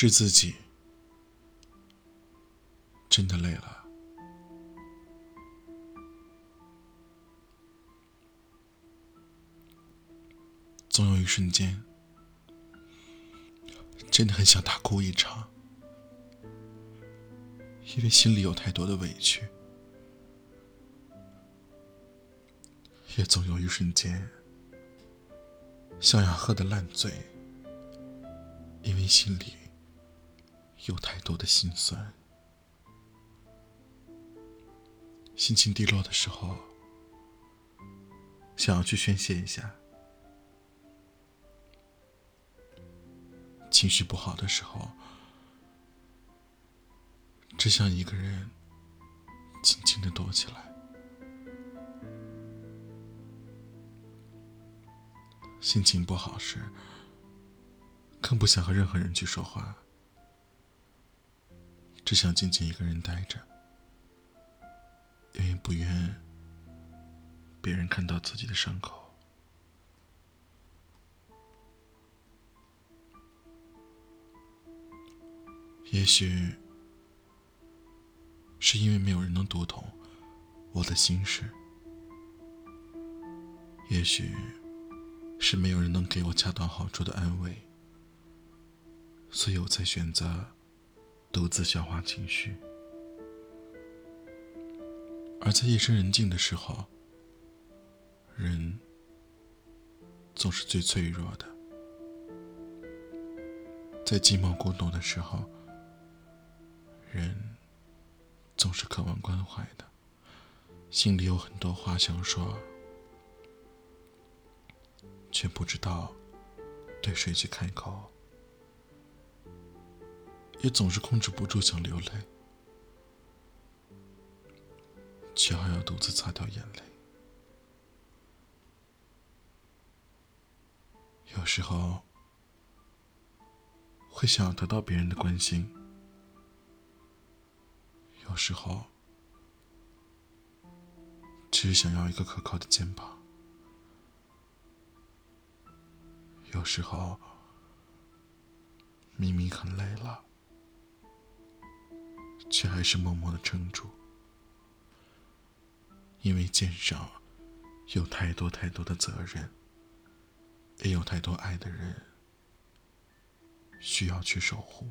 治自己真的累了。总有一瞬间，真的很想大哭一场，因为心里有太多的委屈；也总有一瞬间，想要喝的烂醉，因为心里有太多的心酸。心情低落的时候，想要去宣泄一下。情绪不好的时候，只想一个人静静的躲起来。心情不好时，更不想和任何人去说话，只想静静一个人待着，因为不愿别人看到自己的伤口。也许是因为没有人能读懂我的心事，也许是没有人能给我恰到好处的安慰，所以我才选择独自消化情绪。而在夜深人静的时候，人总是最脆弱的，在寂寞孤独的时候。人总是渴望关怀的，心里有很多话想说，却不知道对谁去开口，也总是控制不住想流泪，却还要独自擦掉眼泪。有时候会想要得到别人的关心。有时候，只是想要一个可靠的肩膀；有时候，明明很累了，却还是默默的撑住，因为肩上有太多太多的责任，也有太多爱的人需要去守护。